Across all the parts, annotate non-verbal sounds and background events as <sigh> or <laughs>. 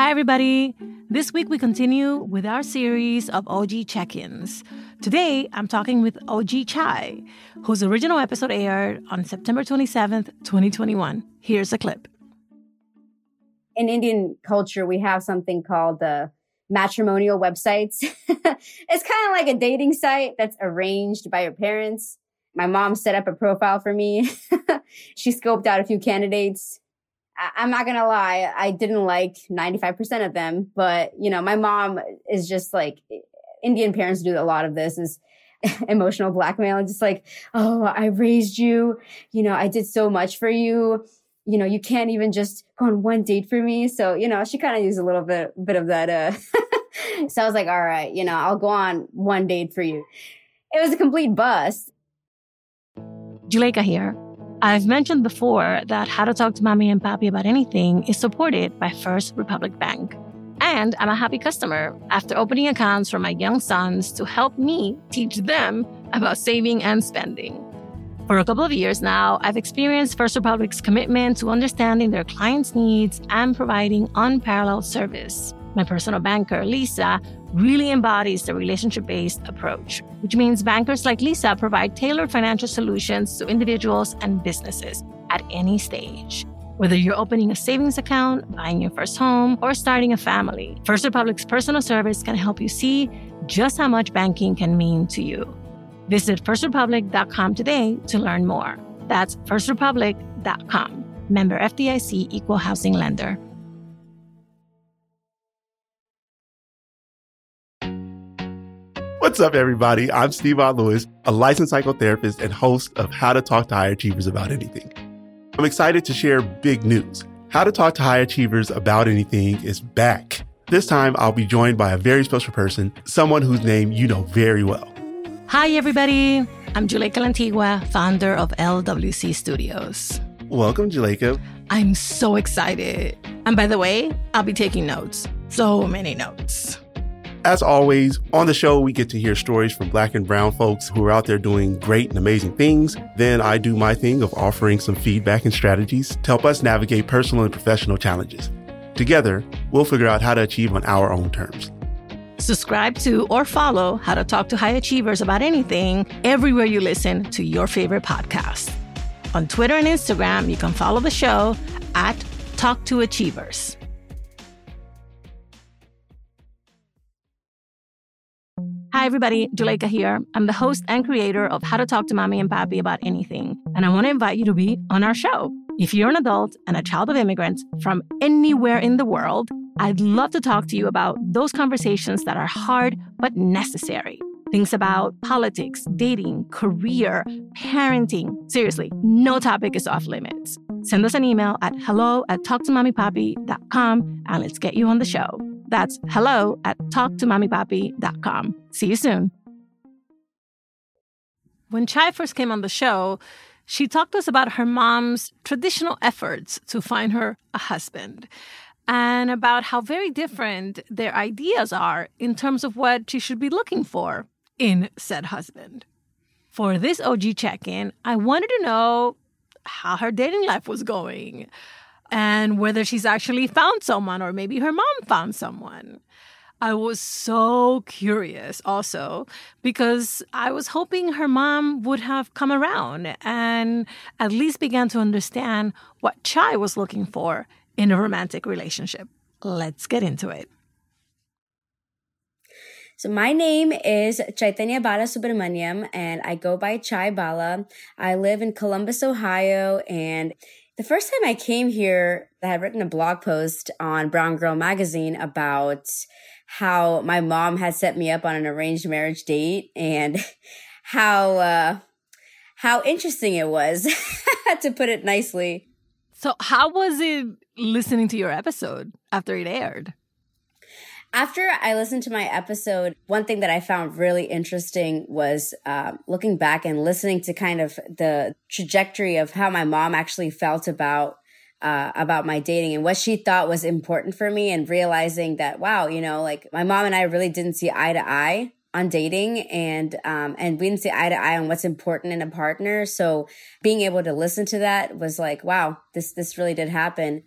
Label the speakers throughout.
Speaker 1: Hi, everybody. This week we continue with our series of OG check ins. Today I'm talking with OG Chai, whose original episode aired on September 27th, 2021. Here's a clip.
Speaker 2: In Indian culture, we have something called the matrimonial websites. <laughs> it's kind of like a dating site that's arranged by your parents. My mom set up a profile for me. <laughs> she scoped out a few candidates I- am not gonna lie, I didn't like 95% of them, but you know, my mom is just like Indian parents do a lot of this is <laughs> emotional blackmail and just like, oh, I raised you, you know, I did so much for you. You know, you can't even just go on one date for me. So, you know, she kind of used a little bit, bit of that, uh, so I was like, all right, you know, I'll go on one date for you. It was a complete bust.
Speaker 1: Juleyka here. I've mentioned before that How to Talk to Mommy and Papi About Anything is supported by First Republic Bank. And I'm a happy customer after opening accounts for my young sons to help me teach them about saving and spending. For a couple of years now, I've experienced First Republic's commitment to understanding their clients' needs and providing unparalleled service. My personal banker, Lisa, really embodies the relationship based approach, which means bankers like Lisa provide tailored financial solutions to individuals and businesses at any stage. Whether you're opening a savings account, buying your first home, or starting a family, First Republic's personal service can help you see just how much banking can mean to you. Visit firstrepublic.com today to learn more. That's firstrepublic.com. Member FDIC Equal Housing Lender.
Speaker 3: What's up, everybody? I'm Steve Lewis, a licensed psychotherapist and host of How to Talk to High Achievers About Anything. I'm excited to share big news. How to Talk to High Achievers About Anything is back. This time, I'll be joined by a very special person, someone whose name you know very well.
Speaker 1: Hi, everybody. I'm Juleyka Lantigua, founder of LWC Studios.
Speaker 3: Welcome, Juleyka.
Speaker 1: I'm so excited. And by the way, I'll be taking notes. So many notes.
Speaker 3: As always, on the show, we get to hear stories from black and brown folks who are out there doing great and amazing things. Then I do my thing of offering some feedback and strategies to help us navigate personal and professional challenges. Together, we'll figure out how to achieve on our own terms.
Speaker 1: Subscribe to or follow How to Talk to High Achievers About Anything everywhere you listen to your favorite podcast. On Twitter and Instagram, you can follow the show at Talk to Achievers. Hi, everybody. Juleyka here. I'm the host and creator of How to Talk to Mommy and Papi About Anything. And I want to invite you to be on our show. If you're an adult and a child of immigrants from anywhere in the world, I'd love to talk to you about those conversations that are hard but necessary. Things about politics, dating, career, parenting. Seriously, no topic is off limits. Send us an email at hello at talktomommypapi.com and let's get you on the show. That's hello at talktomommypapi.com. See you soon. When Chai first came on the show, she talked to us about her mom's traditional efforts to find her a husband and about how very different their ideas are in terms of what she should be looking for in said husband. For this OG check in, I wanted to know how her dating life was going and whether she's actually found someone or maybe her mom found someone. I was so curious also because I was hoping her mom would have come around and at least began to understand what Chai was looking for in a romantic relationship. Let's get into it.
Speaker 2: So my name is Chaitanya Bala Subramaniam and I go by Chai Bala. I live in Columbus, Ohio and the first time I came here, I had written a blog post on Brown Girl magazine about how my mom had set me up on an arranged marriage date and <laughs> how uh, how interesting it was, <laughs> to put it nicely.
Speaker 1: So, how was it listening to your episode after it aired?
Speaker 2: After I listened to my episode, one thing that I found really interesting was uh, looking back and listening to kind of the trajectory of how my mom actually felt about uh, about my dating and what she thought was important for me, and realizing that wow, you know, like my mom and I really didn't see eye to eye on dating and um and we didn't see eye to eye on what's important in a partner. So being able to listen to that was like wow this this really did happen.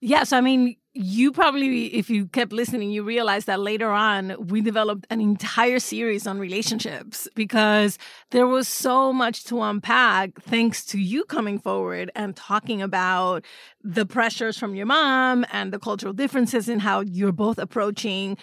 Speaker 1: Yes i mean you probably if you kept listening you realized that later on we developed an entire series on relationships because there was so much to unpack thanks to you coming forward and talking about the pressures from your mom and the cultural differences in how you're both approaching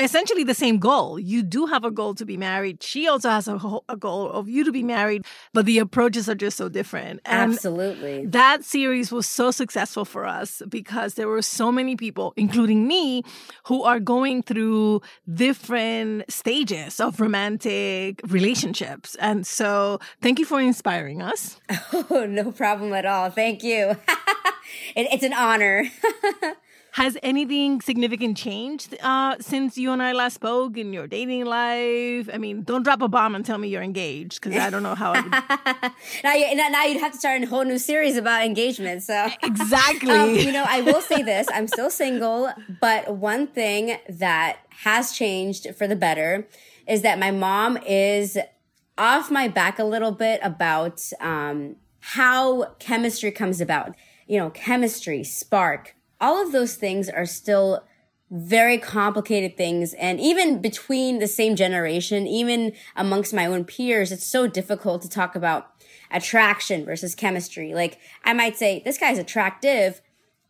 Speaker 1: essentially the same goal. You do have a goal to be married. She also has a, a, goal of you to be married, but the approaches are just so different.
Speaker 2: And Absolutely.
Speaker 1: That series was so successful for us because there were so many people, including me, who are going through different stages of romantic relationships. And so thank you for inspiring us. <laughs>
Speaker 2: Oh, no problem at all. Thank you. <laughs> it, it's an honor. <laughs>
Speaker 1: Has anything significant changed uh, since you and I last spoke in your dating life? I mean, don't drop a bomb and tell me you're engaged because I don't know how. Would... <laughs>
Speaker 2: now, you, now you'd have to start a whole new series about engagement. So <laughs>
Speaker 1: exactly.
Speaker 2: um, you know, I will say this: I'm still single, but one thing that has changed for the better is that my mom is off my back a little bit about um, how chemistry comes about. You know, chemistry, spark all of those things are still very complicated things. And even between the same generation, even amongst my own peers, it's so difficult to talk about attraction versus chemistry. Like I might say, this guy's attractive,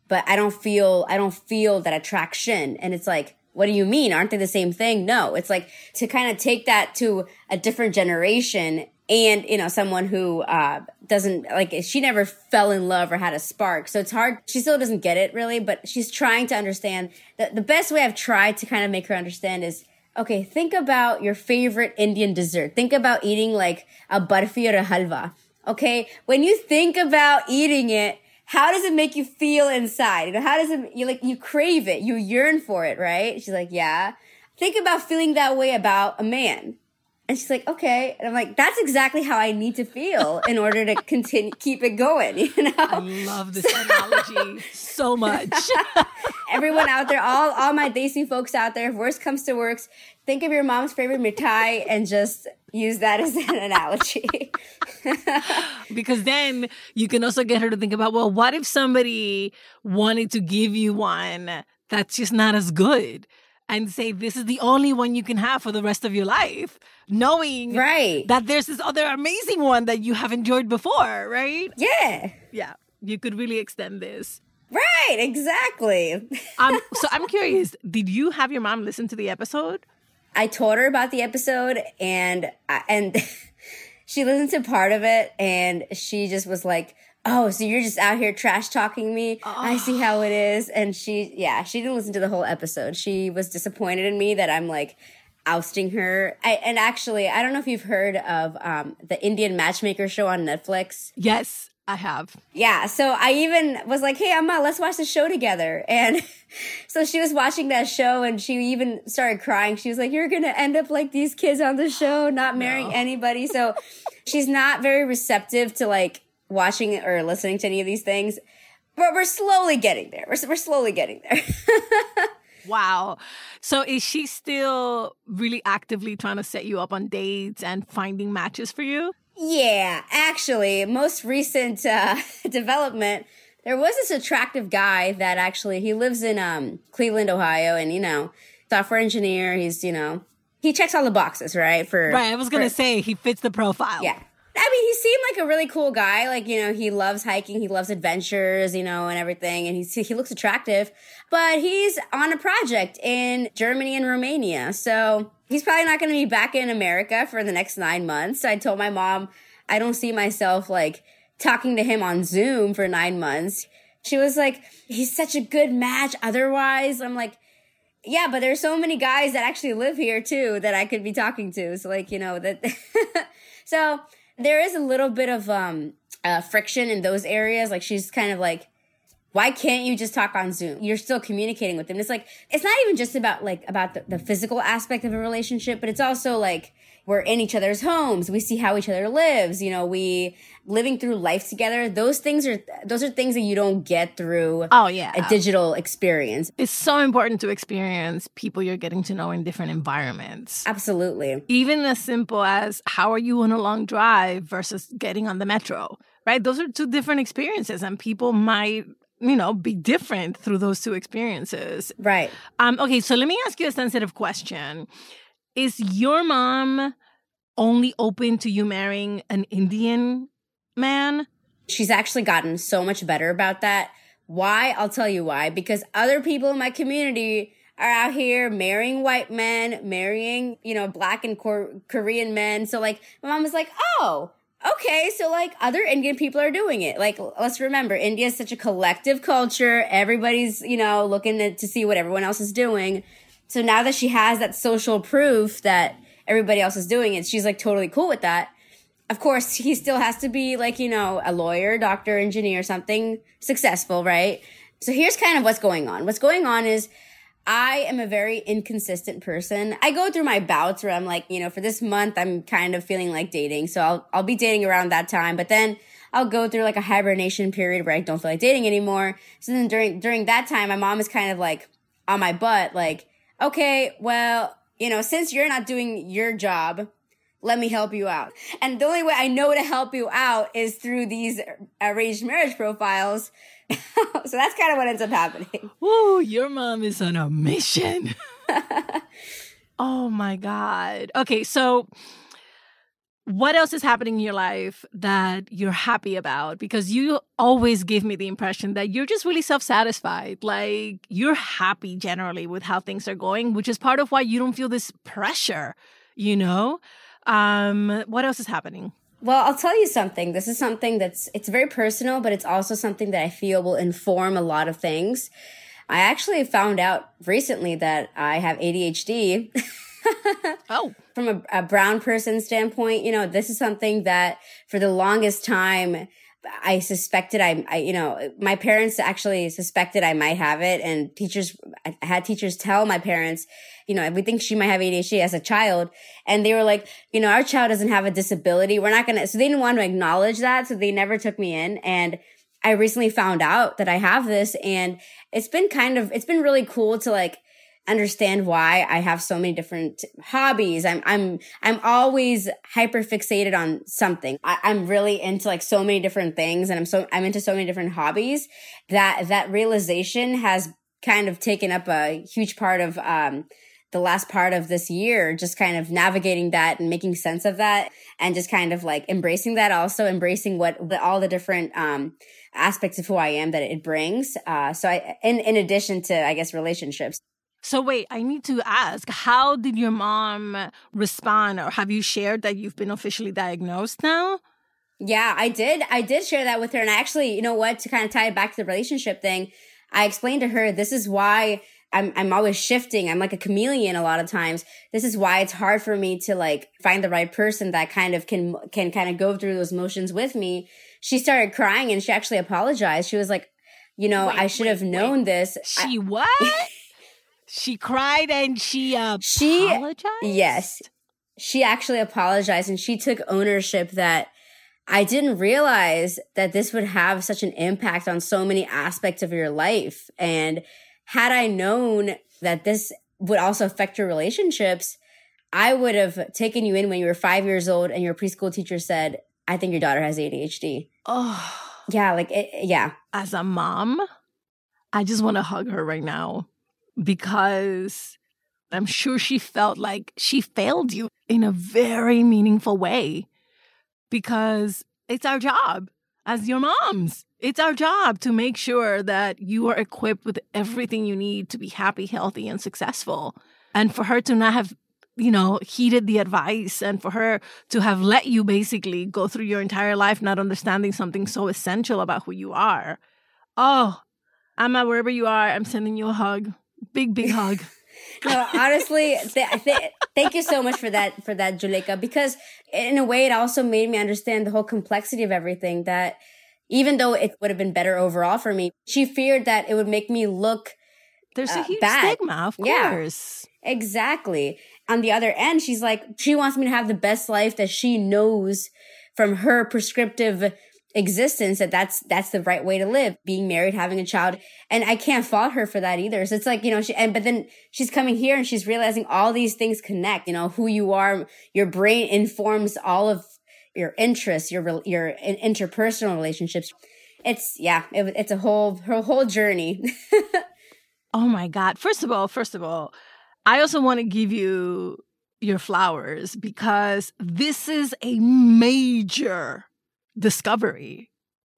Speaker 2: but I don't feel, I don't feel that attraction. And it's like, what do you mean? Aren't they the same thing? No, it's like to kind of take that to a different generation and you know someone who uh, doesn't like she never fell in love or had a spark. So it's hard she still doesn't get it really but she's trying to understand the, the best way i've tried to kind of make her understand is okay think about your favorite indian dessert. Think about eating like a barfi or a halwa okay? When you think about eating it how does it make you feel inside? You know how does it you like you crave it you yearn for it right? She's like yeah. Think about feeling that way about a man and she's like, okay. And I'm like, that's exactly how I need to feel in order to continue, keep it going, <laughs> you know? I
Speaker 1: love this analogy so much. <laughs>
Speaker 2: Everyone out there, all, all my Desi folks out there, if worst comes to worst, think of your mom's favorite mithai and just use that as an analogy. <laughs>
Speaker 1: because then you can also get her to think about, well, what if somebody wanted to give you one that's just not as good? And say this is the only one you can have for the rest of your life, knowing
Speaker 2: right.
Speaker 1: that there's this other amazing one that you have enjoyed before, right?
Speaker 2: Yeah.
Speaker 1: Yeah. You could really extend this.
Speaker 2: Right, exactly.
Speaker 1: um, <laughs> so I'm curious, did you have your mom listen to the episode?
Speaker 2: I told her about the episode and and <laughs> she listened to part of it and she just was like, oh, so you're just out here trash talking me. Oh. I see how it is. And she, yeah, she didn't listen to the whole episode. She was disappointed in me that I'm like ousting her. I, and actually, I don't know if you've heard of um, the Indian Matchmaker show on Netflix.
Speaker 1: Yes. I have.
Speaker 2: Yeah. So I even was like, Hey, Amma, let's watch the show together. <laughs> And so she was watching that show and she even started crying. She was like, You're going to end up like these kids on the show, not marrying <gasps> no. anybody. So she's not very receptive to like watching or listening to any of these things, but we're slowly getting there. We're, we're slowly getting there. <laughs>
Speaker 1: wow. So is she still really actively trying to set you up on dates and finding matches for you?
Speaker 2: Yeah, actually, most recent uh, <laughs> development, there was this attractive guy that actually he lives in um, Cleveland, Ohio, and you know, software engineer. He's you know he checks all the boxes, right? For
Speaker 1: right, I was gonna for, say he fits the profile.
Speaker 2: Yeah, I mean, he seemed like a really cool guy. Like, you know, he loves hiking, he loves adventures, you know, and everything. And he's, he looks attractive, but he's on a project in Germany and Romania. So he's probably not going to be back in America for the next nine months. I told my mom, I don't see myself like talking to him on Zoom for nine months. She was like, he's such a good match otherwise. I'm like, yeah, but there's so many guys that actually live here too that I could be talking to. So like, you know, that, <laughs> so there is a little bit of um uh, friction in those areas. Like she's kind of like, why can't you just talk on Zoom? You're still communicating with them. It's like it's not even just about like about the, the physical aspect of a relationship, but it's also like we're in each other's homes. We see how each other lives. You know, we living through life together. Those things are those are things that you don't get through
Speaker 1: oh yeah
Speaker 2: a digital experience.
Speaker 1: It's so important to experience people you're getting to know in different environments.
Speaker 2: Absolutely.
Speaker 1: Even as simple as how are you on a long drive versus getting on the metro, right? Those are two different experiences and people might you know be different through those two experiences
Speaker 2: right
Speaker 1: um okay so let me ask you a sensitive question is your mom only open to you marrying an indian man
Speaker 2: she's actually gotten so much better about that why i'll tell you why because other people in my community are out here marrying white men marrying you know black and Cor- korean men so like my mom was like oh okay, so like other Indian people are doing it. Like, let's remember, India is such a collective culture. Everybody's, you know, looking to, to, see what everyone else is doing. So now that she has that social proof that everybody else is doing it, she's like totally cool with that. Of course, <laughs> he still has to be like, you know, a lawyer, doctor, engineer, something successful, right? So here's kind of what's going on. What's going on is I am a very inconsistent person. I go through my bouts where I'm like, you know, for this month, I'm kind of feeling like dating. So I'll, I'll be dating around that time, but then I'll go through like a hibernation period where I don't feel like dating anymore. So then during, during that time, my mom is kind of like on my butt, like, okay, well, you know, since you're not doing your job, let me help you out. And the only way I know to help you out is through these arranged marriage profiles <laughs> so that's kind of what ends up happening. <laughs>
Speaker 1: Ooh, your mom is on a mission. <laughs> oh my God. Okay, so what else is happening in your life that you're happy about? Because you always give me the impression that you're just really self satisfied. Like you're happy generally with how things are going, which is part of why you don't feel this pressure, you know? Um, what else is happening?
Speaker 2: Well, I'll tell you something. This is something that's it's very personal, but it's also something that I feel will inform a lot of things. I actually found out recently that I have ADHD. <laughs> <laughs>
Speaker 1: oh.
Speaker 2: From a, a brown person standpoint, you know, this is something that for the longest time I suspected I, I, you know, my parents actually suspected I might have it. And teachers, I had teachers tell my parents, you know, we think she might have ADHD as a child. And they were like, you know, our child doesn't have a disability. We're not going to, so they didn't want to acknowledge that. So they never took me in. And I recently found out that I have this and it's been kind of, it's been really cool to like, understand why I have so many different hobbies. I'm, I'm, I'm always hyper fixated on something. I, am really into like so many different things and I'm so, I'm into so many different hobbies that, that realization has kind of taken up a huge part of, um, the last part of this year, just kind of navigating that and making sense of that and just kind of like embracing that also embracing what the, all the different, um, aspects of who I am that it brings. Uh, so I, in, in addition to, I guess, relationships.
Speaker 1: So wait, I need to ask, how did your mom respond or have you shared that you've been officially diagnosed now?
Speaker 2: Yeah, I did. I did share that with her. And I actually, you know what, to kind of tie it back to the relationship thing, I explained to her this is why I'm I'm always shifting. I'm like a chameleon a lot of times. This is why it's hard for me to like find the right person that kind of can can kind of go through those motions with me. She started crying and she actually apologized. She was like, you know, wait, I should wait, have known wait. this.
Speaker 1: She I- what? <laughs> She cried and she uh, she apologized.
Speaker 2: Yes, she actually apologized and she took ownership that I didn't realize that this would have such an impact on so many aspects of your life. And had I known that this would also affect your relationships, I would have taken you in when you were five years old and your preschool teacher said, I think your daughter has ADHD.
Speaker 1: Oh.
Speaker 2: Yeah, like, it, yeah.
Speaker 1: As a mom, I just want to hug her right now because I'm sure she felt like she failed you in a very meaningful way because it's our job as your moms. It's our job to make sure that you are equipped with everything you need to be happy, healthy, and successful. And for her to not have, you know, heeded the advice and for her to have let you basically go through your entire life not understanding something so essential about who you are. Oh, Amma, wherever you are, I'm sending you a hug big big <laughs> hug
Speaker 2: no honestly th- th- thank you so much for that for that Juleyka because in a way it also made me understand the whole complexity of everything that even though it would have been better overall for me she feared that it would make me look
Speaker 1: there's uh, a huge bad. stigma of course
Speaker 2: Exactly. On the other end, she's like, she wants me to have the best life that she knows from her prescriptive existence that that's that's the right way to live being married having a child. And i can't fault her for that either. So it's like you know she and but then she's coming here and she's realizing all these things connect you know who you are. Your brain informs all of your interests your your interpersonal relationships. It's yeah it, it's a whole her whole journey. <laughs>
Speaker 1: Oh my god. First of all first of all i also want to give you your flowers because this is a major discovery.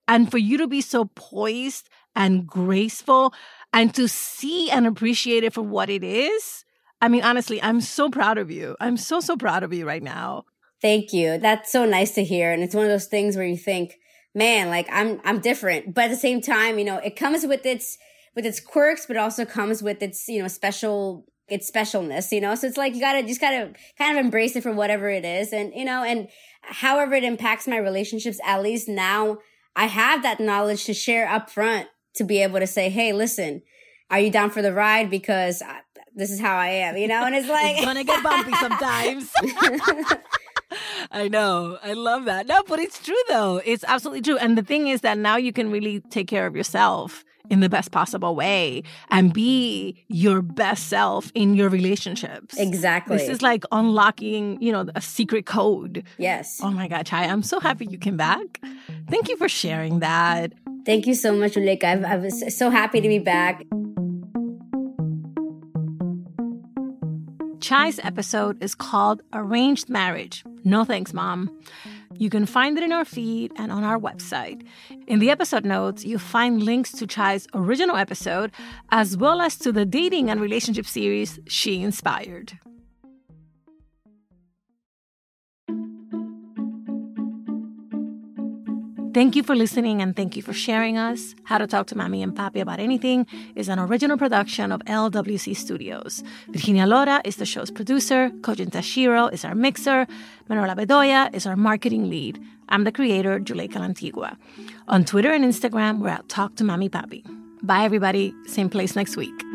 Speaker 1: And for you to be so poised and graceful and to see and appreciate it for what it is. I mean, honestly, I'm so proud of you. I'm so, so proud of you right now.
Speaker 2: Thank you. That's so nice to hear. And it's one of those things where you think, man, like I'm, I'm different. But at the same time, you know, it comes with its, with its quirks, but also comes with its, you know, special its specialness, you know? So it's like you gotta just gotta kind of embrace it for whatever it is. And, you know, and however it impacts my relationships, at least now I have that knowledge to share up front to be able to say, Hey, listen, are you down for the ride? Because I, this is how I am, you know? And it's <laughs> like,
Speaker 1: it's gonna get bumpy sometimes. <laughs> <laughs> I know. I love that. No, but it's true though. It's absolutely true. And the thing is that now you can really take care of yourself in the best possible way and be your best self in your relationships.
Speaker 2: Exactly.
Speaker 1: This is like unlocking, you know, a secret code.
Speaker 2: Yes.
Speaker 1: Oh my God, Chai, I'm so happy you came back. Thank you for sharing that.
Speaker 2: Thank you so much, Juleyka. I was so happy to be back.
Speaker 1: Chai's episode is called Arranged Marriage. No thanks, Mom. You can find it in our feed and on our website. In the episode notes, you'll find links to Chai's original episode, as well as to the dating and relationship series she inspired. Thank you for listening and thank you for sharing us. How to Talk to Mommy and Papi About Anything is an original production of LWC Studios. Virginia Lora is the show's producer. Kojin Tashiro is our mixer. Manuela Bedoya is our marketing lead. I'm the creator, Juleyka Lantigua. On Twitter and Instagram, we're at Talk to Mommy Papi. Bye, everybody. Same place next week.